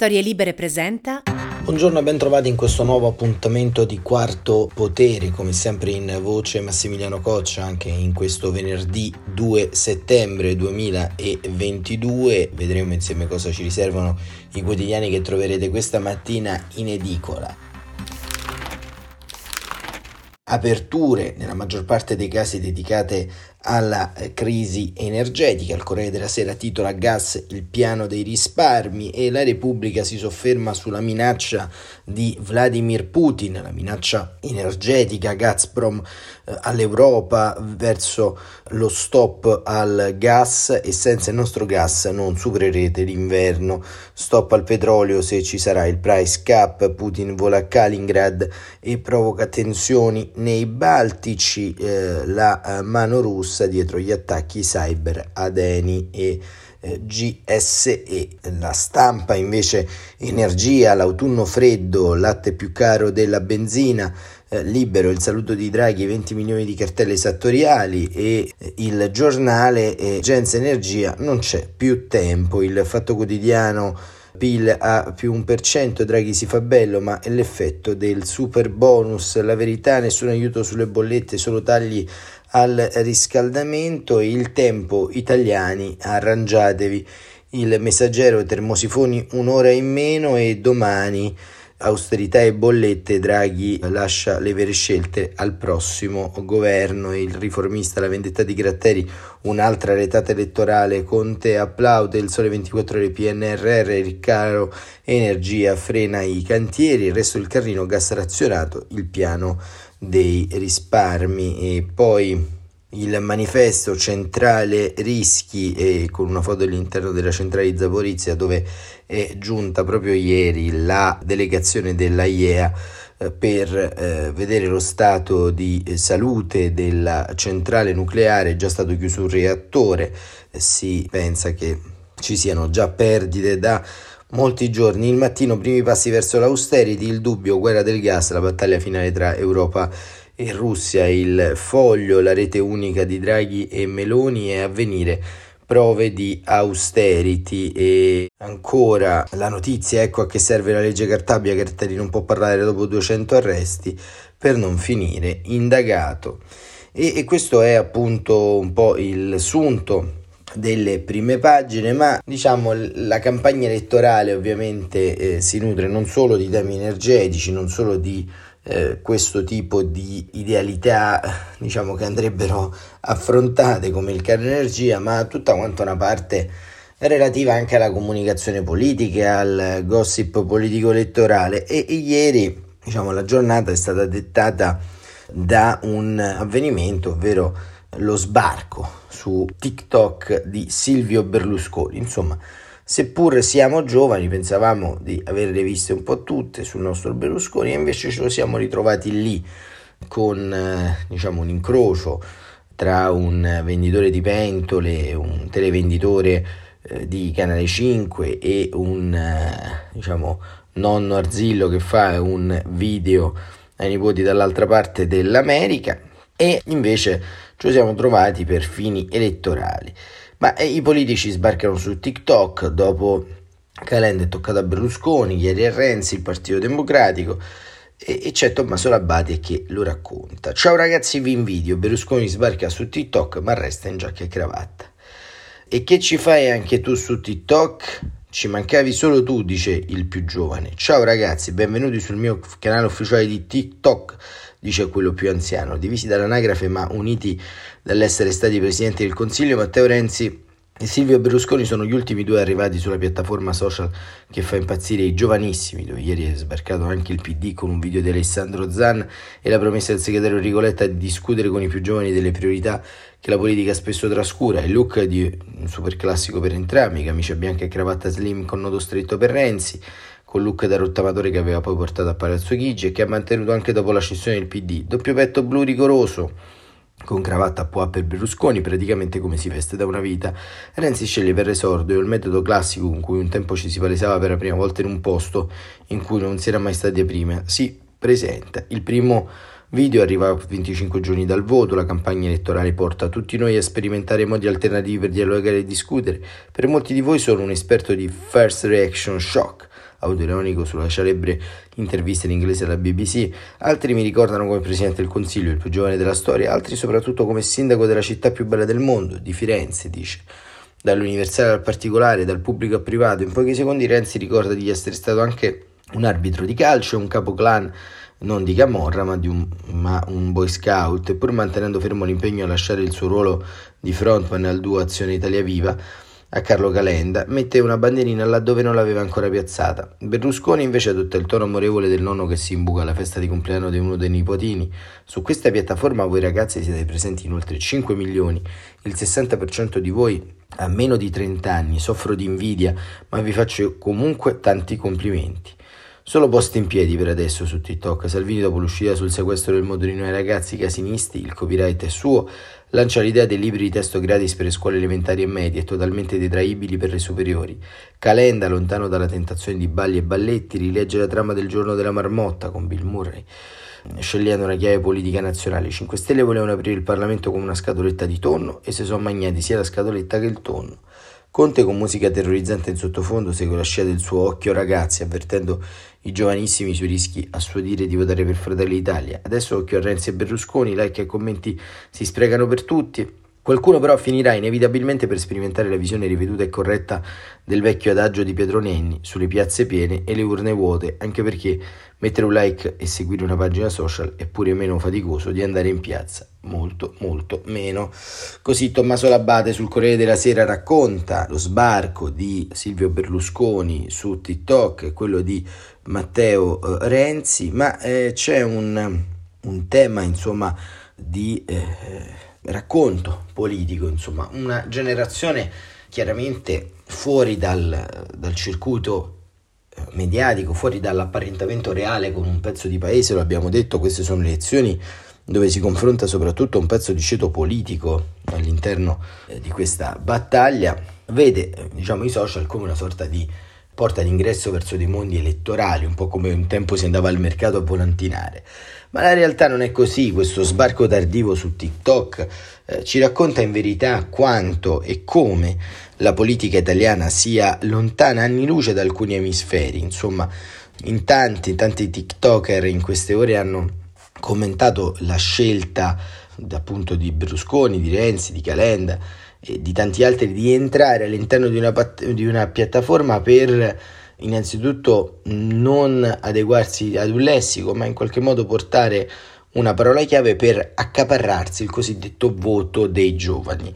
Storie Libere presenta. Buongiorno e ben trovati in questo nuovo appuntamento di Quarto Potere, come sempre in voce Massimiliano Coccia, anche in questo venerdì 2 settembre 2022. Vedremo insieme cosa ci riservano i quotidiani che troverete questa mattina in edicola aperture nella maggior parte dei casi dedicate alla crisi energetica. Il Corriere della Sera titola Gas il piano dei risparmi e la Repubblica si sofferma sulla minaccia di Vladimir Putin, la minaccia energetica Gazprom eh, all'Europa verso lo stop al gas e senza il nostro gas non supererete l'inverno. Stop al petrolio se ci sarà il price cap, Putin vola a Kaliningrad e provoca tensioni nei Baltici, eh, la eh, mano russa dietro gli attacchi cyber ad Eni e GSE. La stampa invece energia, l'autunno freddo, latte più caro della benzina, eh, libero il saluto di Draghi, 20 milioni di cartelle esattoriali e eh, il giornale eh, Genza Energia non c'è più tempo, il fatto quotidiano PIL a più 1%, Draghi si fa bello, ma è l'effetto del super bonus, la verità, nessun aiuto sulle bollette, solo tagli al riscaldamento e il tempo italiani, arrangiatevi. Il messaggero termosifoni un'ora in meno e domani austerità e bollette, Draghi lascia le vere scelte al prossimo governo. Il riformista, la vendetta di Gratteri, un'altra retata elettorale, Conte applaude il sole 24 ore PNRR, il caro energia frena i cantieri, il resto del carrino gas razionato, il piano dei risparmi e poi il manifesto centrale rischi e con una foto all'interno della centrale di Zaporizia dove è giunta proprio ieri la delegazione della IEA eh, per eh, vedere lo stato di salute della centrale nucleare, è già stato chiuso un reattore, eh, si pensa che ci siano già perdite da molti giorni. Il mattino primi passi verso l'austerity, il dubbio, guerra del gas, la battaglia finale tra Europa e Russia, il foglio, la rete unica di Draghi e Meloni e avvenire prove di austerity e ancora la notizia ecco a che serve la legge Cartabia Cartelli non può parlare dopo 200 arresti per non finire indagato. E, e questo è appunto un po' il sunto delle prime pagine, ma diciamo la campagna elettorale ovviamente eh, si nutre non solo di temi energetici, non solo di eh, questo tipo di idealità diciamo che andrebbero affrontate come il caro energia, ma tutta quanta una parte relativa anche alla comunicazione politica, al gossip politico elettorale e, e ieri diciamo la giornata è stata dettata da un avvenimento, ovvero lo sbarco su TikTok di Silvio Berlusconi. Insomma, seppur siamo giovani, pensavamo di averle viste un po' tutte sul nostro Berlusconi, e invece ce lo siamo ritrovati lì con eh, diciamo un incrocio tra un venditore di pentole, un televenditore eh, di Canale 5 e un eh, diciamo nonno Arzillo che fa un video ai nipoti dall'altra parte dell'America e invece ce lo siamo trovati per fini elettorali. Ma eh, i politici sbarcano su TikTok dopo Calenda è toccato a Berlusconi, ieri a Renzi, il Partito Democratico e, e c'è Tommaso Labate che lo racconta. Ciao ragazzi, vi invidio, Berlusconi sbarca su TikTok ma resta in giacca e cravatta. E che ci fai anche tu su TikTok? Ci mancavi solo tu, dice il più giovane. Ciao ragazzi, benvenuti sul mio canale ufficiale di TikTok dice quello più anziano. Divisi dall'anagrafe ma uniti dall'essere stati presidenti del Consiglio, Matteo Renzi e Silvio Berlusconi sono gli ultimi due arrivati sulla piattaforma social che fa impazzire i giovanissimi, dove ieri è sbarcato anche il PD con un video di Alessandro Zan e la promessa del segretario Rigoletta di discutere con i più giovani delle priorità che la politica spesso trascura. Il look di un super classico per entrambi, camicia bianca e cravatta slim con nodo stretto per Renzi, col look da rottamatore che aveva poi portato a Palazzo Chigi e che ha mantenuto anche dopo la scissione del PD. Doppio petto blu rigoroso, con cravatta a poa per Berlusconi, praticamente come si veste da una vita. Renzi sceglie per esordio il metodo classico con cui un tempo ci si palesava per la prima volta in un posto in cui non si era mai stati prima. Si presenta. Il primo video arriva a 25 giorni dal voto, la campagna elettorale porta tutti noi a sperimentare modi alternativi per dialogare e discutere. Per molti di voi sono un esperto di first reaction shock autoironico sulla celebre intervista in inglese alla BBC, altri mi ricordano come Presidente del Consiglio, il più giovane della storia, altri soprattutto come sindaco della città più bella del mondo, di Firenze, dice. Dall'universale al particolare, dal pubblico al privato, in pochi secondi Renzi ricorda di essere stato anche un arbitro di calcio e un capo clan non di Camorra ma, di un, ma un boy scout, pur mantenendo fermo l'impegno a lasciare il suo ruolo di frontman al duo Azione Italia Viva, a Carlo Calenda, mette una bandierina laddove non l'aveva ancora piazzata. Berlusconi invece adotta il tono amorevole del nonno che si imbuca alla festa di compleanno di uno dei nipotini. Su questa piattaforma voi ragazzi siete presenti in oltre 5 milioni, il 60% di voi ha meno di 30 anni, soffro di invidia, ma vi faccio comunque tanti complimenti. Solo post in piedi per adesso su TikTok. Salvini, dopo l'uscita sul sequestro del motorino ai ragazzi casinisti, il copyright è suo, lancia l'idea dei libri di testo gratis per le scuole elementari e medie totalmente detraibili per le superiori. Calenda, lontano dalla tentazione di balli e balletti, rilegge la trama del giorno della marmotta con Bill Murray. Scegliendo una chiave politica nazionale, i 5 Stelle volevano aprire il Parlamento con una scatoletta di tonno e si sono magnati sia la scatoletta che il tonno. Conte con musica terrorizzante in sottofondo segue la scia del suo occhio ragazzi, avvertendo i giovanissimi sui rischi a suo dire di votare per Fratelli d'Italia. Adesso occhio a Renzi e Berlusconi, like e commenti si sprecano per tutti. Qualcuno però finirà inevitabilmente per sperimentare la visione riveduta e corretta del vecchio adagio di Pietro Nenni sulle piazze piene e le urne vuote, anche perché mettere un like e seguire una pagina social è pure meno faticoso di andare in piazza, molto molto meno. Così Tommaso Labate sul Corriere della Sera racconta lo sbarco di Silvio Berlusconi su TikTok e quello di Matteo eh, Renzi, ma eh, c'è un, un, tema insomma di... Eh, racconto politico, insomma, una generazione chiaramente fuori dal, dal circuito eh, mediatico, fuori dall'apparentamento reale con un pezzo di paese, lo abbiamo detto, queste sono elezioni dove si confronta soprattutto un pezzo di ceto politico all'interno eh, di questa battaglia, vede eh, diciamo, i social come una sorta di porta d'ingresso verso dei mondi elettorali, un po' come un tempo si andava al mercato a volantinare. Ma la realtà non è così, questo sbarco tardivo su TikTok eh, ci racconta in verità quanto e come la politica italiana sia lontana anni luce da alcuni emisferi. Insomma, in tanti, tanti TikToker in queste ore hanno commentato la scelta appunto di Berlusconi, di Renzi, di Calenda e di tanti altri di entrare all'interno di una, di una piattaforma per innanzitutto non adeguarsi ad un lessico, ma in qualche modo portare una parola chiave per accaparrarsi il cosiddetto voto dei giovani.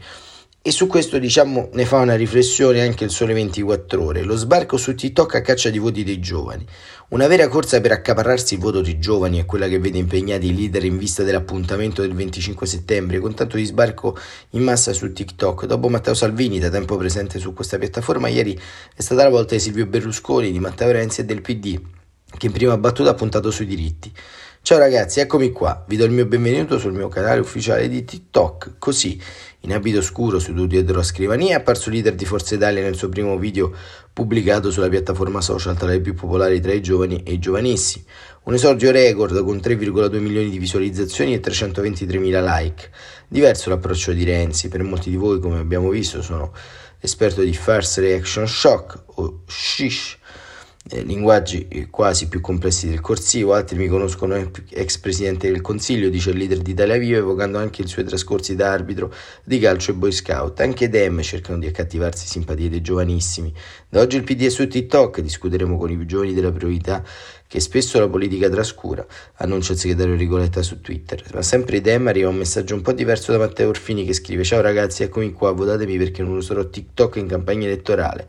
E su questo diciamo ne fa una riflessione anche il Sole 24 ore. Lo sbarco su TikTok a caccia di voti dei giovani. Una vera corsa per accaparrarsi il voto dei giovani è quella che vede impegnati i leader in vista dell'appuntamento del 25 settembre, con tanto di sbarco in massa su TikTok. Dopo Matteo Salvini, da tempo presente su questa piattaforma, ieri è stata la volta di Silvio Berlusconi, di Matteo Renzi e del PD, che in prima battuta ha puntato sui diritti. Ciao ragazzi, eccomi qua, vi do il mio benvenuto sul mio canale ufficiale di TikTok, così in abito scuro seduto dietro la scrivania è apparso leader di Forza Italia nel suo primo video pubblicato sulla piattaforma social tra le più popolari tra i giovani e i giovanissimi. Un esordio record con 3,2 milioni di visualizzazioni e 323 mila like. Diverso l'approccio di Renzi, per molti di voi come abbiamo visto sono esperto di First Reaction Shock o SHISH eh, linguaggi eh, quasi più complessi del corsivo, altri mi conoscono ex presidente del consiglio, dice il leader di Italia Viva, evocando anche i suoi trascorsi da arbitro di calcio e boy scout. Anche Dem cercano di accattivarsi simpatie dei giovanissimi. Da oggi il PD è su TikTok, discuteremo con i più giovani della priorità che spesso la politica trascura, annuncia il segretario Rigoletta su Twitter. Ma sempre Dem arriva un messaggio un po' diverso da Matteo Orfini che scrive Ciao ragazzi, eccomi qua, votatemi perché non userò TikTok in campagna elettorale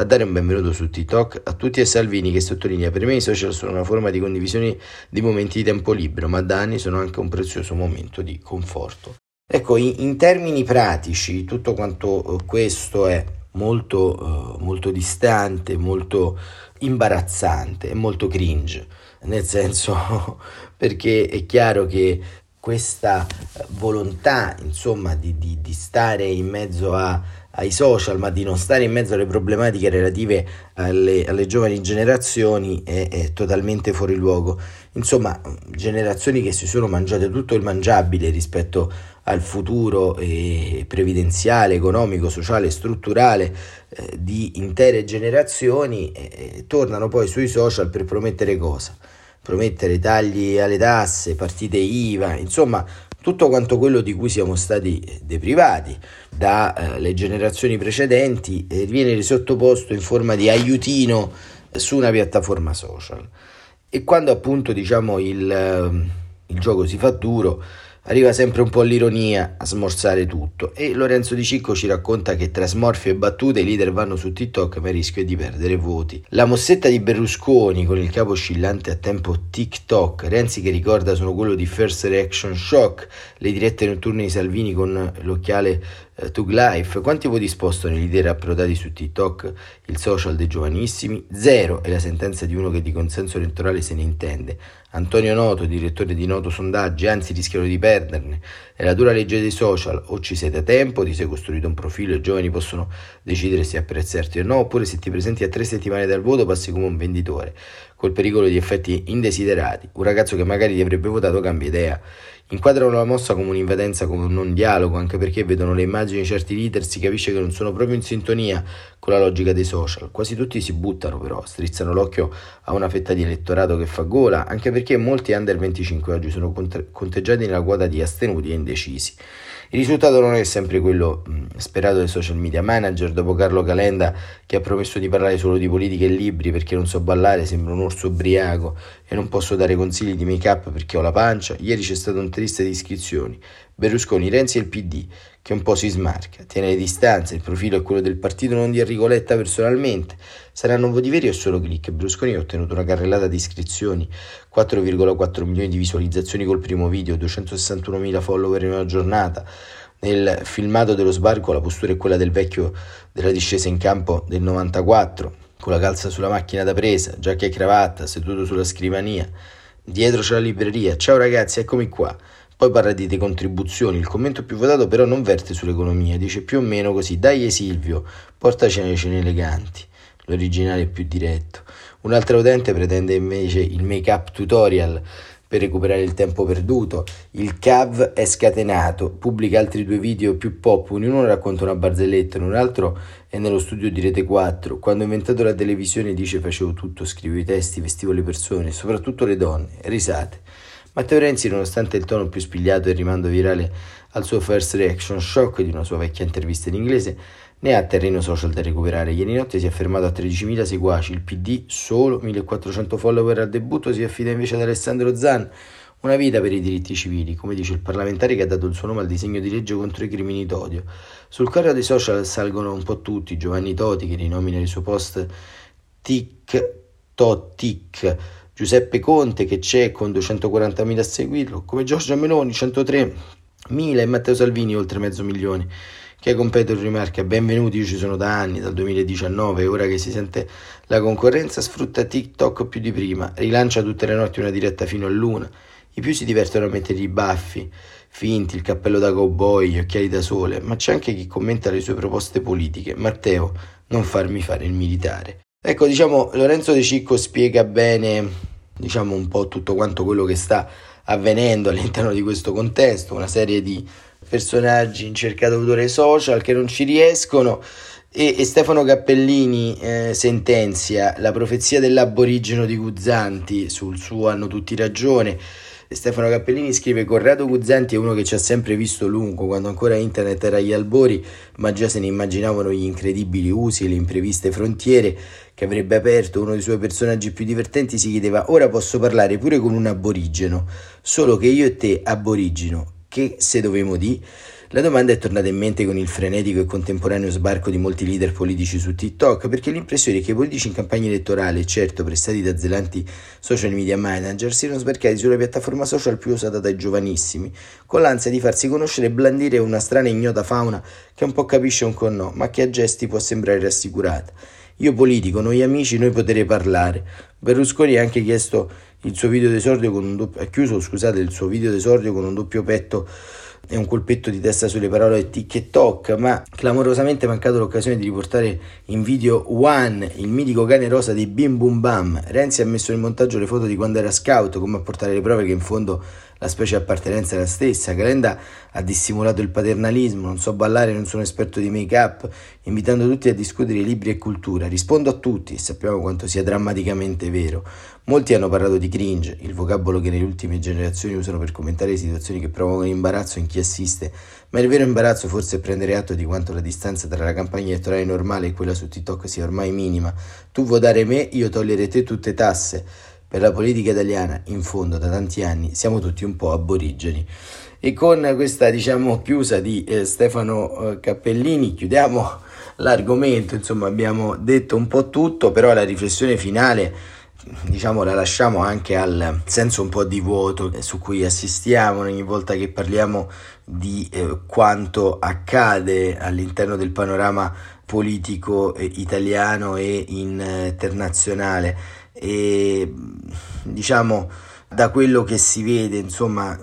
a dare un benvenuto su TikTok a tutti e Salvini che sottolinea per me i social sono una forma di condivisione di momenti di tempo libero, ma da anni sono anche un prezioso momento di conforto. Ecco, in, in termini pratici tutto quanto eh, questo è molto, uh, molto distante, molto imbarazzante e molto cringe, nel senso perché è chiaro che questa volontà insomma di, di, di stare in mezzo a ai social, ma di non stare in mezzo alle problematiche relative alle, alle giovani generazioni è, è, totalmente fuori luogo. Insomma, generazioni che si sono mangiate tutto il mangiabile rispetto al futuro eh, previdenziale, economico, sociale, strutturale eh, di intere generazioni, eh, tornano poi sui social per promettere cosa? Promettere tagli alle tasse, partite IVA, insomma tutto quanto quello di cui siamo stati deprivati dalle eh, generazioni precedenti eh, viene sottoposto in forma di aiutino su una piattaforma social. E quando appunto diciamo il, eh, il gioco si fa duro, arriva sempre un po' l'ironia a smorzare tutto e Lorenzo Di Cicco ci racconta che tra smorfie e battute i leader vanno su TikTok ma rischio di perdere voti. La mossetta di Berlusconi con il capo oscillante a tempo TikTok, Renzi che ricorda sono quello di First Reaction Shock, le dirette notturne di Salvini con l'occhiale eh, Tug Life, quanti voti spostano i leader approdati su TikTok, il social dei giovanissimi? Zero è la sentenza di uno che di consenso elettorale se ne intende. Antonio Noto, direttore di Noto Sondaggi, anzi rischiano di perderne. È la dura legge dei social, o ci sei da tempo, ti sei costruito un profilo e i giovani possono decidere se apprezzarti o no, oppure se ti presenti a tre settimane dal voto passi come un venditore, col pericolo di effetti indesiderati. Un ragazzo che magari ti avrebbe votato cambia idea. Inquadrano la mossa come un'invadenza, come un non dialogo, anche perché vedono le immagini di certi leader, si capisce che non sono proprio in sintonia con la logica dei social. Quasi tutti si buttano però, strizzano l'occhio a una fetta di elettorato che fa gola, anche perché molti under 25 oggi sono conteggiati nella quota di astenuti e indecisi. Il risultato non è sempre quello mh, sperato dai social media manager. Dopo Carlo Calenda, che ha promesso di parlare solo di politica e libri perché non so ballare, sembra un orso ubriaco e non posso dare consigli di make up perché ho la pancia, ieri c'è stato un triste di iscrizioni. Berlusconi, Renzi e il PD, che un po' si smarca, tiene le distanze, il profilo è quello del partito, non di Enrico Letta personalmente. Saranno voti veri o solo click? Berlusconi ha ottenuto una carrellata di iscrizioni, 4,4 milioni di visualizzazioni col primo video, 261 mila follower in una giornata. Nel filmato dello sbarco la postura è quella del vecchio della discesa in campo del 94, con la calza sulla macchina da presa, giacca e cravatta, seduto sulla scrivania. Dietro c'è la libreria. Ciao ragazzi, eccomi qua. Poi parla di decontribuzioni, il commento più votato però non verte sull'economia, dice più o meno così, dai Silvio, portaci le cene eleganti, l'originale è più diretto. Un altro utente pretende invece il make-up tutorial per recuperare il tempo perduto. Il CAV è scatenato, pubblica altri due video più pop, uno racconta una barzelletta, un altro è nello studio di Rete 4. Quando ho inventato la televisione dice facevo tutto, scrivevo i testi, vestivo le persone, soprattutto le donne, risate. Matteo Renzi, nonostante il tono più spigliato e il rimando virale al suo first reaction shock di una sua vecchia intervista in inglese, ne ha terreno social da recuperare. Ieri notte si è fermato a 13.000 seguaci, il PD solo 1.400 follower al debutto, si affida invece ad Alessandro Zan. Una vita per i diritti civili, come dice il parlamentare che ha dato il suo nome al disegno di legge contro i crimini d'odio. Sul carro dei social salgono un po' tutti, Giovanni Toti che rinomina il suo post tic to tic Giuseppe Conte che c'è con 240.000 a seguirlo, come Giorgia Meloni 103.000 e Matteo Salvini oltre mezzo milione che compete il rimarca. Benvenuti io ci sono da anni dal 2019 ora che si sente la concorrenza sfrutta TikTok più di prima rilancia tutte le notti una diretta fino a luna. I più si divertono a mettere i baffi finti il cappello da cowboy gli occhiali da sole ma c'è anche chi commenta le sue proposte politiche. Matteo non farmi fare il militare. Ecco diciamo Lorenzo De Cicco spiega bene diciamo un po' tutto quanto quello che sta avvenendo all'interno di questo contesto, una serie di personaggi in cerca d'autore social che non ci riescono e, e Stefano Cappellini eh, sentenzia la profezia dell'aborigeno di Guzzanti sul suo hanno tutti ragione Stefano Cappellini scrive Corrado Guzzanti è uno che ci ha sempre visto lungo, quando ancora internet era agli albori, ma già se ne immaginavano gli incredibili usi e le impreviste frontiere che avrebbe aperto. Uno dei suoi personaggi più divertenti si chiedeva ora posso parlare pure con un aborigeno, solo che io e te aborigeno, che se dovemo di... La domanda è tornata in mente con il frenetico e contemporaneo sbarco di molti leader politici su TikTok, perché l'impressione è che i politici in campagna elettorale, certo prestati da zelanti social media manager, siano sbarcati sulla piattaforma social più usata dai giovanissimi, con l'ansia di farsi conoscere e blandire una strana e ignota fauna che un po' capisce un po' no, ma che a gesti può sembrare rassicurata. Io politico, noi amici, noi potere parlare. Berlusconi ha anche chiesto il suo video d'esordio con un doppio, chiuso, scusate, il suo video d'esordio con un doppio petto è un colpetto di testa sulle parole TikTok, ma clamorosamente mancato l'occasione di riportare in video One, il mitico cane rosa di Bim Bum Bam. Renzi ha messo in montaggio le foto di quando era scout, come a portare le prove che in fondo la specie appartenenza è la stessa. Calenda ha dissimulato il paternalismo, non so ballare, non sono esperto di make-up, invitando tutti a discutere libri e cultura. Rispondo a tutti e sappiamo quanto sia drammaticamente vero. Molti hanno parlato di cringe, il vocabolo che nelle ultime generazioni usano per commentare situazioni che provocano imbarazzo in chi assiste, ma il vero imbarazzo forse è prendere atto di quanto la distanza tra la campagna elettorale normale e quella su TikTok sia ormai minima. Tu votare me, io togliere te tutte tasse. Per la politica italiana, in fondo, da tanti anni, siamo tutti un po' aborigeni. E con questa, diciamo, chiusa di eh, Stefano eh, Cappellini, chiudiamo l'argomento. Insomma, abbiamo detto un po' tutto, però la riflessione finale, diciamo, la lasciamo anche al senso un po' di vuoto su cui assistiamo ogni volta che parliamo di eh, quanto accade all'interno del panorama politico eh, italiano e internazionale e diciamo da quello che si vede insomma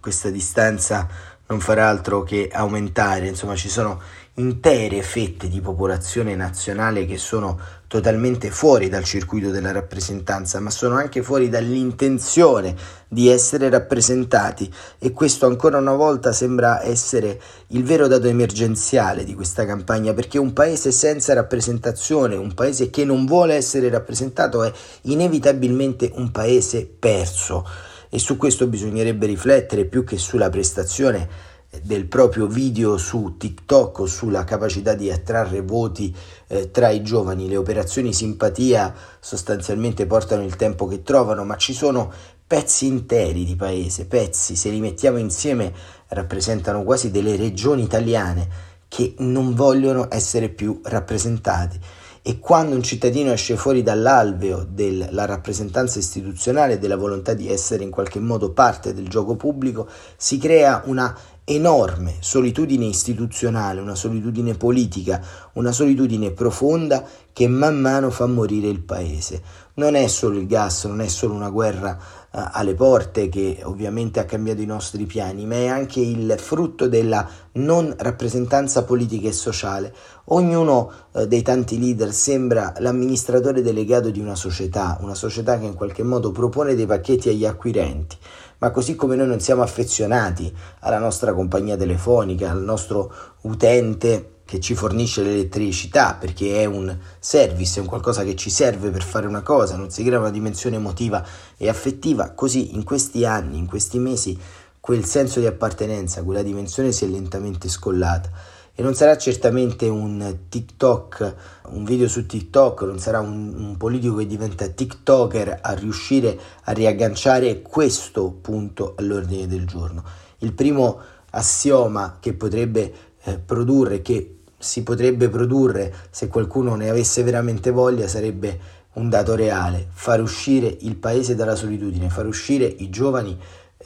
questa distanza non farà altro che aumentare. Insomma ci sono intere fette di popolazione nazionale che sono totalmente fuori dal circuito della rappresentanza, ma sono anche fuori dall'intenzione di essere rappresentati. E questo ancora una volta sembra essere il vero dato emergenziale di questa campagna, perché un paese senza rappresentazione, un paese che non vuole essere rappresentato è inevitabilmente un paese perso. E su questo bisognerebbe riflettere più che sulla prestazione del proprio video su TikTok o sulla capacità di attrarre voti eh, tra i giovani. Le operazioni simpatia sostanzialmente portano il tempo che trovano, ma ci sono pezzi interi di paese, pezzi, se li mettiamo insieme rappresentano quasi delle regioni italiane che non vogliono essere più rappresentati. E quando un cittadino esce fuori dall'alveo della rappresentanza istituzionale della volontà di essere in qualche modo parte del gioco pubblico, si crea una enorme solitudine istituzionale, una solitudine politica, una solitudine profonda che man mano fa morire il paese. Non è solo il gas, non è solo una guerra uh, alle porte che ovviamente ha cambiato i nostri piani, ma è anche il frutto della non rappresentanza politica e sociale. Ognuno uh, dei tanti leader sembra l'amministratore delegato di una società, una società che in qualche modo propone dei pacchetti agli acquirenti ma così come noi non siamo affezionati alla nostra compagnia telefonica, al nostro utente che ci fornisce l'elettricità perché è un service, è un qualcosa che ci serve per fare una cosa, non si crea una dimensione emotiva e affettiva, così in questi anni, in questi mesi, quel senso di appartenenza, quella dimensione si è lentamente scollata e non sarà certamente un TikTok, un video su TikTok, non sarà un, un, politico che diventa TikToker a riuscire a riagganciare questo punto all'ordine del giorno. Il primo assioma che potrebbe eh, produrre, che si potrebbe produrre se qualcuno ne avesse veramente voglia, sarebbe un dato reale, far uscire il paese dalla solitudine, far uscire i giovani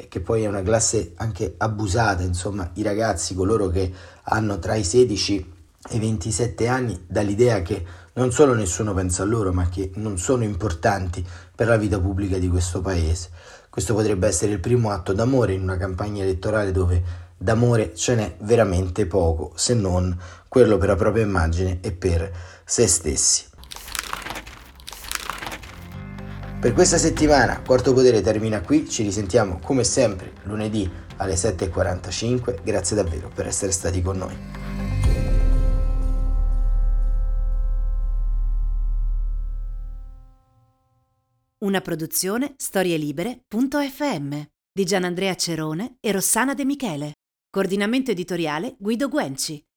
che poi è una classe anche abusata, insomma i ragazzi, coloro che hanno tra i 16 e i 27 anni, dall'idea che non solo nessuno pensa a loro, ma che non sono importanti per la vita pubblica di questo paese. Questo potrebbe essere il primo atto d'amore in una campagna elettorale dove d'amore ce n'è veramente poco, se non quello per la propria immagine e per se stessi. Per questa settimana Quarto Potere termina qui, ci risentiamo come sempre lunedì alle 7.45, grazie davvero per essere stati con noi. Una produzione storielibere.fm di Gianandrea Cerone e Rossana De Michele. Coordinamento editoriale Guido Guenci.